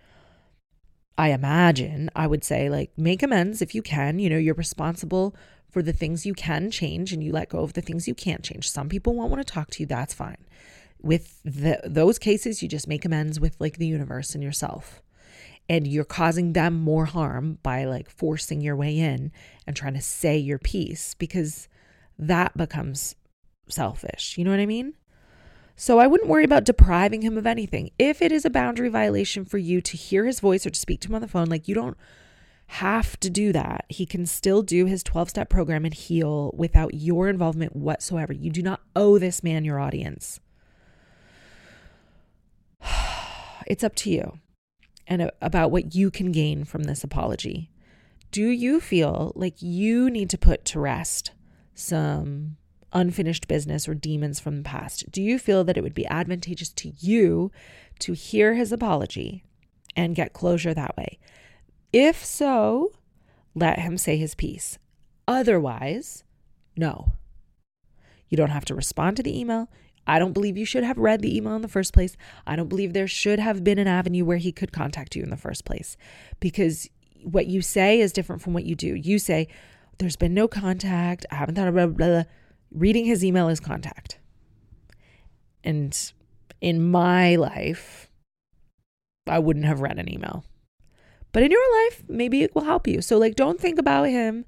I imagine I would say, like, make amends if you can. You know, you're responsible for the things you can change and you let go of the things you can't change. Some people won't want to talk to you. That's fine. With the, those cases, you just make amends with like the universe and yourself. And you're causing them more harm by like forcing your way in and trying to say your piece because that becomes selfish. You know what I mean? So I wouldn't worry about depriving him of anything. If it is a boundary violation for you to hear his voice or to speak to him on the phone, like you don't have to do that. He can still do his 12 step program and heal without your involvement whatsoever. You do not owe this man your audience. It's up to you and about what you can gain from this apology. Do you feel like you need to put to rest some unfinished business or demons from the past? Do you feel that it would be advantageous to you to hear his apology and get closure that way? If so, let him say his piece. Otherwise, no. You don't have to respond to the email. I don't believe you should have read the email in the first place. I don't believe there should have been an avenue where he could contact you in the first place because what you say is different from what you do. You say, There's been no contact. I haven't thought about blah, blah, blah reading his email is contact. And in my life, I wouldn't have read an email. But in your life, maybe it will help you. So, like, don't think about him.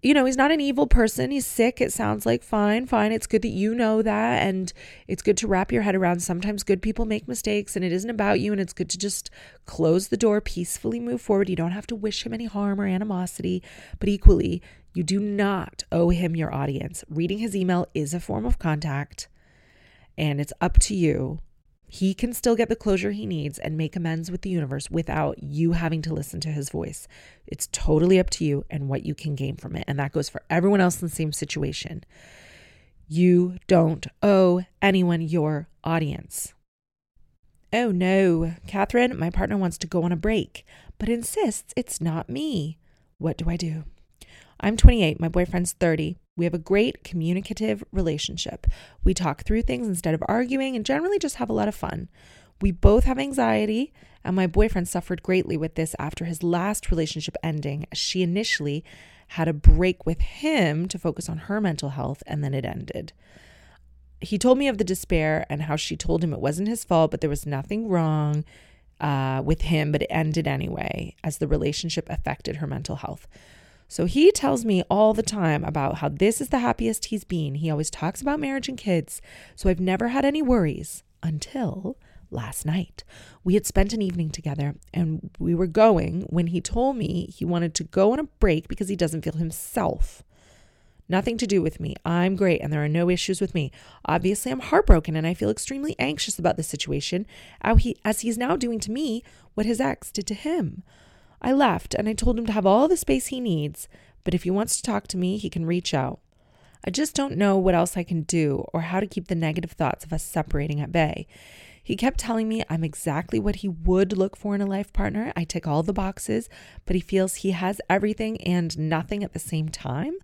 You know, he's not an evil person. He's sick. It sounds like fine, fine. It's good that you know that. And it's good to wrap your head around. Sometimes good people make mistakes and it isn't about you. And it's good to just close the door, peacefully move forward. You don't have to wish him any harm or animosity. But equally, you do not owe him your audience. Reading his email is a form of contact, and it's up to you. He can still get the closure he needs and make amends with the universe without you having to listen to his voice. It's totally up to you and what you can gain from it. And that goes for everyone else in the same situation. You don't owe anyone your audience. Oh no, Catherine, my partner wants to go on a break, but insists it's not me. What do I do? I'm 28, my boyfriend's 30. We have a great communicative relationship. We talk through things instead of arguing and generally just have a lot of fun. We both have anxiety, and my boyfriend suffered greatly with this after his last relationship ending. She initially had a break with him to focus on her mental health, and then it ended. He told me of the despair and how she told him it wasn't his fault, but there was nothing wrong uh, with him, but it ended anyway as the relationship affected her mental health. So he tells me all the time about how this is the happiest he's been. He always talks about marriage and kids. So I've never had any worries until last night. We had spent an evening together and we were going when he told me he wanted to go on a break because he doesn't feel himself. Nothing to do with me. I'm great and there are no issues with me. Obviously, I'm heartbroken and I feel extremely anxious about the situation how he, as he's now doing to me what his ex did to him. I left and I told him to have all the space he needs, but if he wants to talk to me, he can reach out. I just don't know what else I can do or how to keep the negative thoughts of us separating at bay. He kept telling me I'm exactly what he would look for in a life partner. I tick all the boxes, but he feels he has everything and nothing at the same time.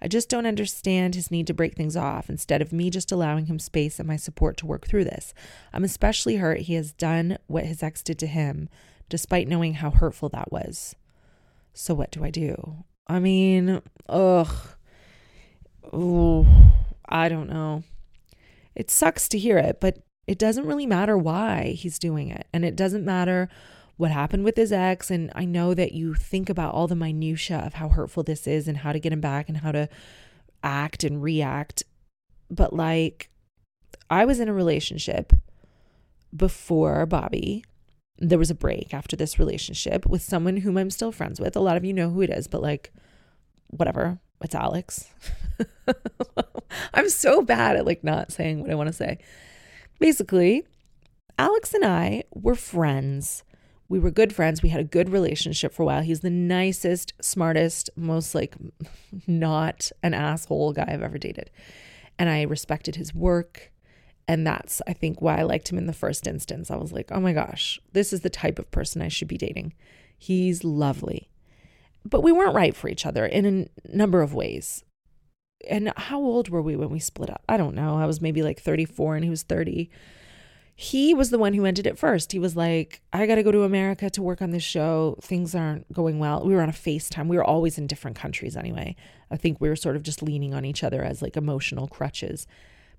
I just don't understand his need to break things off instead of me just allowing him space and my support to work through this. I'm especially hurt he has done what his ex did to him, despite knowing how hurtful that was. So, what do I do? I mean, ugh. Ooh, I don't know. It sucks to hear it, but it doesn't really matter why he's doing it. And it doesn't matter what happened with his ex. And I know that you think about all the minutia of how hurtful this is and how to get him back and how to act and react. But like, I was in a relationship before Bobby. There was a break after this relationship with someone whom I'm still friends with. A lot of you know who it is, but like, whatever. It's Alex. I'm so bad at like not saying what I want to say. Basically, Alex and I were friends we were good friends. We had a good relationship for a while. He's the nicest, smartest, most like not an asshole guy I've ever dated. And I respected his work. And that's, I think, why I liked him in the first instance. I was like, oh my gosh, this is the type of person I should be dating. He's lovely. But we weren't right for each other in a number of ways. And how old were we when we split up? I don't know. I was maybe like 34 and he was 30 he was the one who ended it first. He was like, I got to go to America to work on this show. Things aren't going well. We were on a FaceTime. We were always in different countries anyway. I think we were sort of just leaning on each other as like emotional crutches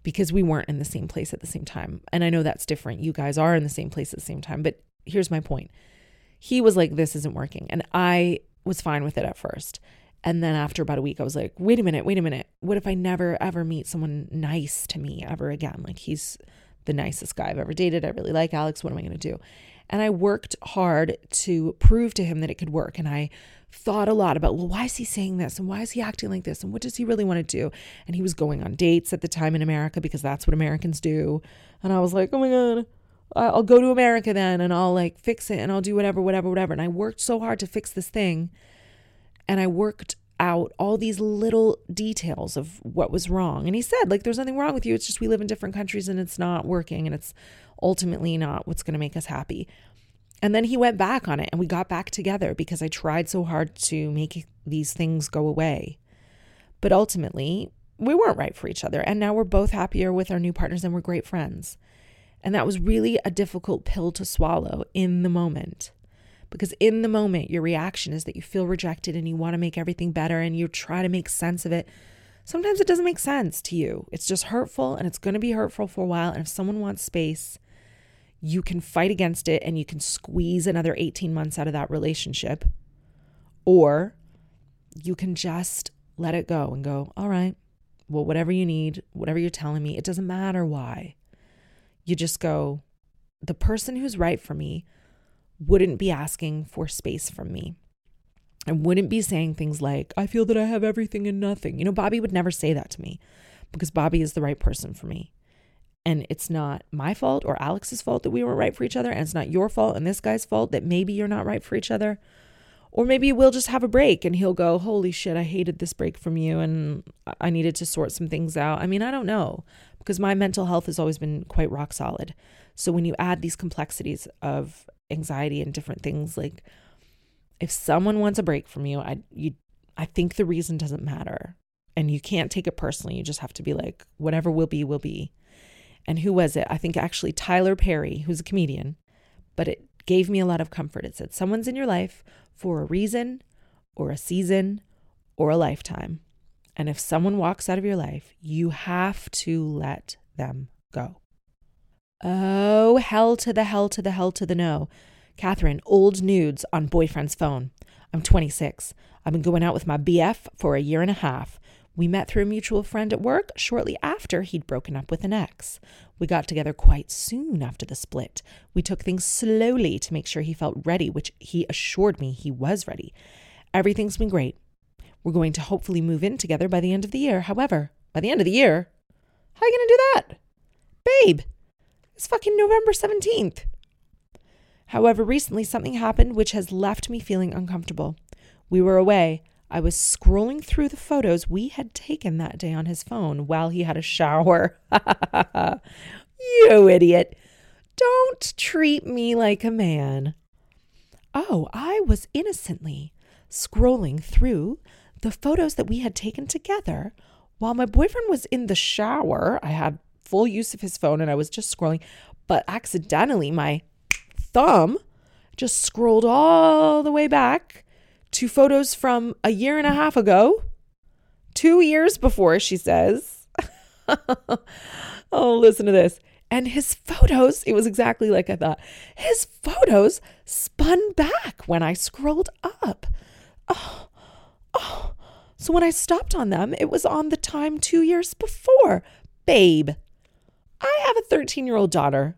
because we weren't in the same place at the same time. And I know that's different. You guys are in the same place at the same time. But here's my point he was like, This isn't working. And I was fine with it at first. And then after about a week, I was like, Wait a minute, wait a minute. What if I never ever meet someone nice to me ever again? Like he's the nicest guy I've ever dated. I really like Alex. What am I going to do? And I worked hard to prove to him that it could work. And I thought a lot about, well, why is he saying this? And why is he acting like this? And what does he really want to do? And he was going on dates at the time in America because that's what Americans do. And I was like, oh my God, I'll go to America then and I'll like fix it and I'll do whatever, whatever, whatever. And I worked so hard to fix this thing. And I worked out all these little details of what was wrong. And he said, like, there's nothing wrong with you. It's just we live in different countries and it's not working and it's ultimately not what's going to make us happy. And then he went back on it and we got back together because I tried so hard to make these things go away. But ultimately, we weren't right for each other. And now we're both happier with our new partners and we're great friends. And that was really a difficult pill to swallow in the moment because in the moment, your reaction is that you feel rejected and you want to make everything better and you try to make sense of it. Sometimes it doesn't make sense to you. It's just hurtful and it's going to be hurtful for a while. And if someone wants space, you can fight against it and you can squeeze another 18 months out of that relationship. Or you can just let it go and go, all right, well, whatever you need, whatever you're telling me, it doesn't matter why. You just go, the person who's right for me wouldn't be asking for space from me. I wouldn't be saying things like, I feel that I have everything and nothing. You know, Bobby would never say that to me because Bobby is the right person for me. And it's not my fault or Alex's fault that we weren't right for each other. And it's not your fault and this guy's fault that maybe you're not right for each other. Or maybe we'll just have a break and he'll go, Holy shit, I hated this break from you and I needed to sort some things out. I mean, I don't know because my mental health has always been quite rock solid. So when you add these complexities of anxiety and different things like if someone wants a break from you i you i think the reason doesn't matter and you can't take it personally you just have to be like whatever will be will be and who was it i think actually tyler perry who's a comedian but it gave me a lot of comfort it said someone's in your life for a reason or a season or a lifetime and if someone walks out of your life you have to let them go Oh, hell to the hell to the hell to the no. Catherine, old nudes on boyfriend's phone. I'm 26. I've been going out with my BF for a year and a half. We met through a mutual friend at work shortly after he'd broken up with an ex. We got together quite soon after the split. We took things slowly to make sure he felt ready, which he assured me he was ready. Everything's been great. We're going to hopefully move in together by the end of the year. However, by the end of the year, how are you going to do that? Babe, it's fucking November 17th. However, recently something happened which has left me feeling uncomfortable. We were away. I was scrolling through the photos we had taken that day on his phone while he had a shower. you idiot. Don't treat me like a man. Oh, I was innocently scrolling through the photos that we had taken together while my boyfriend was in the shower. I had full use of his phone and I was just scrolling, but accidentally my thumb just scrolled all the way back to photos from a year and a half ago, two years before, she says. oh, listen to this. And his photos, it was exactly like I thought. His photos spun back when I scrolled up. Oh, oh. So when I stopped on them, it was on the time two years before. Babe, I have a 13 year old daughter.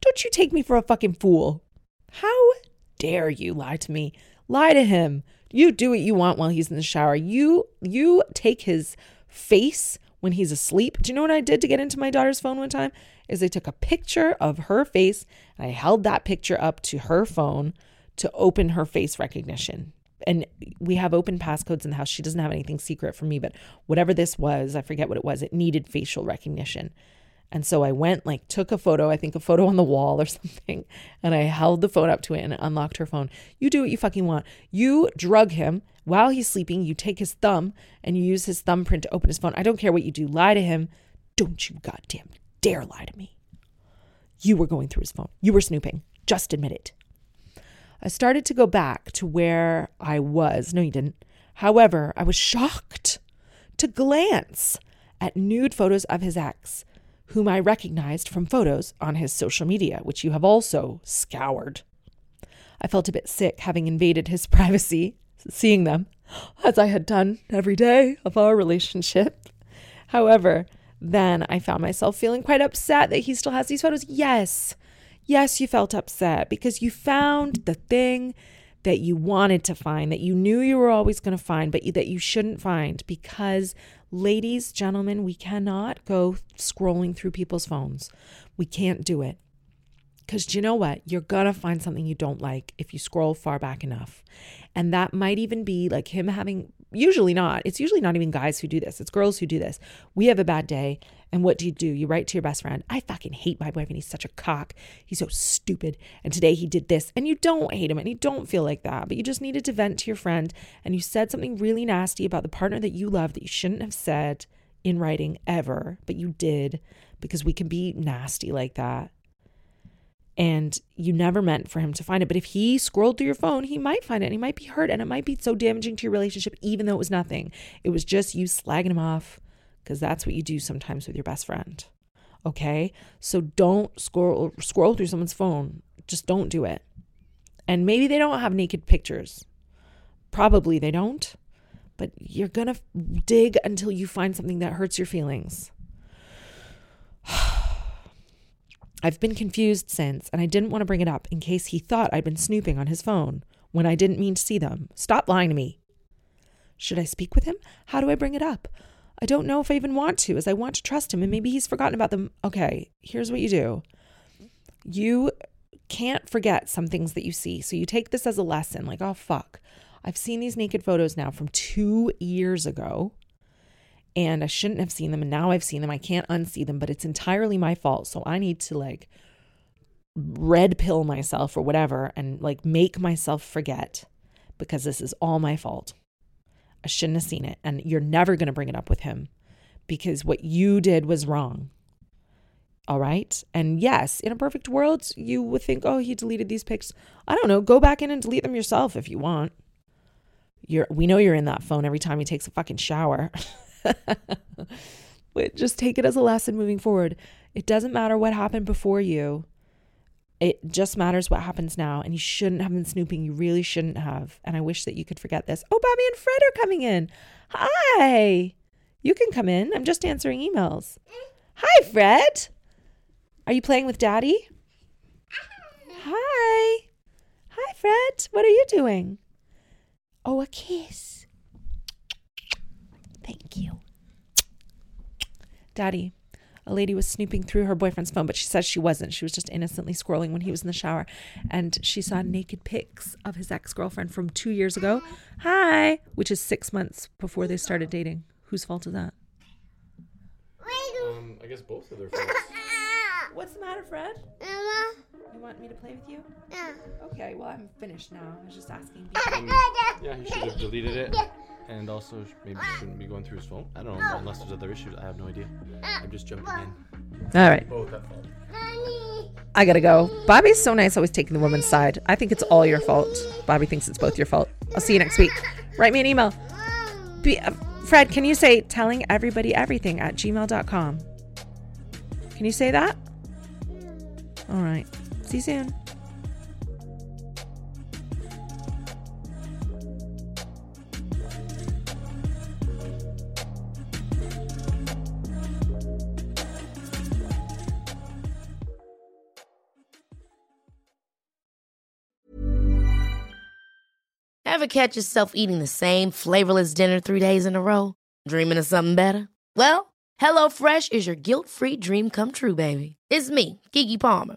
Don't you take me for a fucking fool. How dare you lie to me? Lie to him. You do what you want while he's in the shower. You you take his face when he's asleep. Do you know what I did to get into my daughter's phone one time? Is I took a picture of her face and I held that picture up to her phone to open her face recognition. And we have open passcodes in the house. She doesn't have anything secret from me, but whatever this was, I forget what it was, it needed facial recognition. And so I went, like, took a photo, I think a photo on the wall or something, and I held the phone up to it and unlocked her phone. You do what you fucking want. You drug him while he's sleeping. You take his thumb and you use his thumbprint to open his phone. I don't care what you do. Lie to him. Don't you goddamn dare lie to me. You were going through his phone. You were snooping. Just admit it. I started to go back to where I was. No, you didn't. However, I was shocked to glance at nude photos of his ex whom I recognized from photos on his social media, which you have also scoured. I felt a bit sick having invaded his privacy, seeing them, as I had done every day of our relationship. However, then I found myself feeling quite upset that he still has these photos. Yes, yes, you felt upset because you found the thing that you wanted to find, that you knew you were always going to find, but that you shouldn't find because Ladies, gentlemen, we cannot go scrolling through people's phones. We can't do it. Because you know what? You're going to find something you don't like if you scroll far back enough. And that might even be like him having, usually not. It's usually not even guys who do this, it's girls who do this. We have a bad day. And what do you do? You write to your best friend, I fucking hate my boyfriend. He's such a cock. He's so stupid. And today he did this. And you don't hate him and you don't feel like that, but you just needed to vent to your friend. And you said something really nasty about the partner that you love that you shouldn't have said in writing ever, but you did because we can be nasty like that. And you never meant for him to find it. But if he scrolled through your phone, he might find it and he might be hurt and it might be so damaging to your relationship, even though it was nothing. It was just you slagging him off because that's what you do sometimes with your best friend. Okay? So don't scroll scroll through someone's phone. Just don't do it. And maybe they don't have naked pictures. Probably they don't. But you're going to dig until you find something that hurts your feelings. I've been confused since, and I didn't want to bring it up in case he thought I'd been snooping on his phone when I didn't mean to see them. Stop lying to me. Should I speak with him? How do I bring it up? I don't know if I even want to, as I want to trust him and maybe he's forgotten about them. Okay, here's what you do you can't forget some things that you see. So you take this as a lesson like, oh, fuck. I've seen these naked photos now from two years ago and I shouldn't have seen them. And now I've seen them. I can't unsee them, but it's entirely my fault. So I need to like red pill myself or whatever and like make myself forget because this is all my fault. I shouldn't have seen it. And you're never going to bring it up with him because what you did was wrong. All right. And yes, in a perfect world, you would think, oh, he deleted these pics. I don't know. Go back in and delete them yourself if you want. You're, we know you're in that phone every time he takes a fucking shower. but just take it as a lesson moving forward. It doesn't matter what happened before you. It just matters what happens now. And you shouldn't have been snooping. You really shouldn't have. And I wish that you could forget this. Oh, Bobby and Fred are coming in. Hi. You can come in. I'm just answering emails. Hi, Fred. Are you playing with Daddy? Hi. Hi, Fred. What are you doing? Oh, a kiss. Thank you. Daddy, a lady was snooping through her boyfriend's phone, but she says she wasn't. She was just innocently scrolling when he was in the shower. And she saw naked pics of his ex girlfriend from two years ago. Hi, which is six months before they started dating. Whose fault is that? Um, I guess both of their faults. What's the matter, Fred? Mama. You want me to play with you? Yeah. Okay, well, I'm finished now. I was just asking. Yeah, he should have deleted it. And also, sh- maybe shouldn't be going through his phone. I don't know, unless there's other issues. I have no idea. I'm just jumping in. All right. Both at fault. I gotta go. Bobby's so nice, always taking the woman's side. I think it's all your fault. Bobby thinks it's both your fault. I'll see you next week. Write me an email. Be, uh, Fred, can you say telling everybody everything at gmail.com? Can you say that? All right. See you soon. Ever catch yourself eating the same flavorless dinner three days in a row? Dreaming of something better? Well, HelloFresh is your guilt free dream come true, baby. It's me, Gigi Palmer.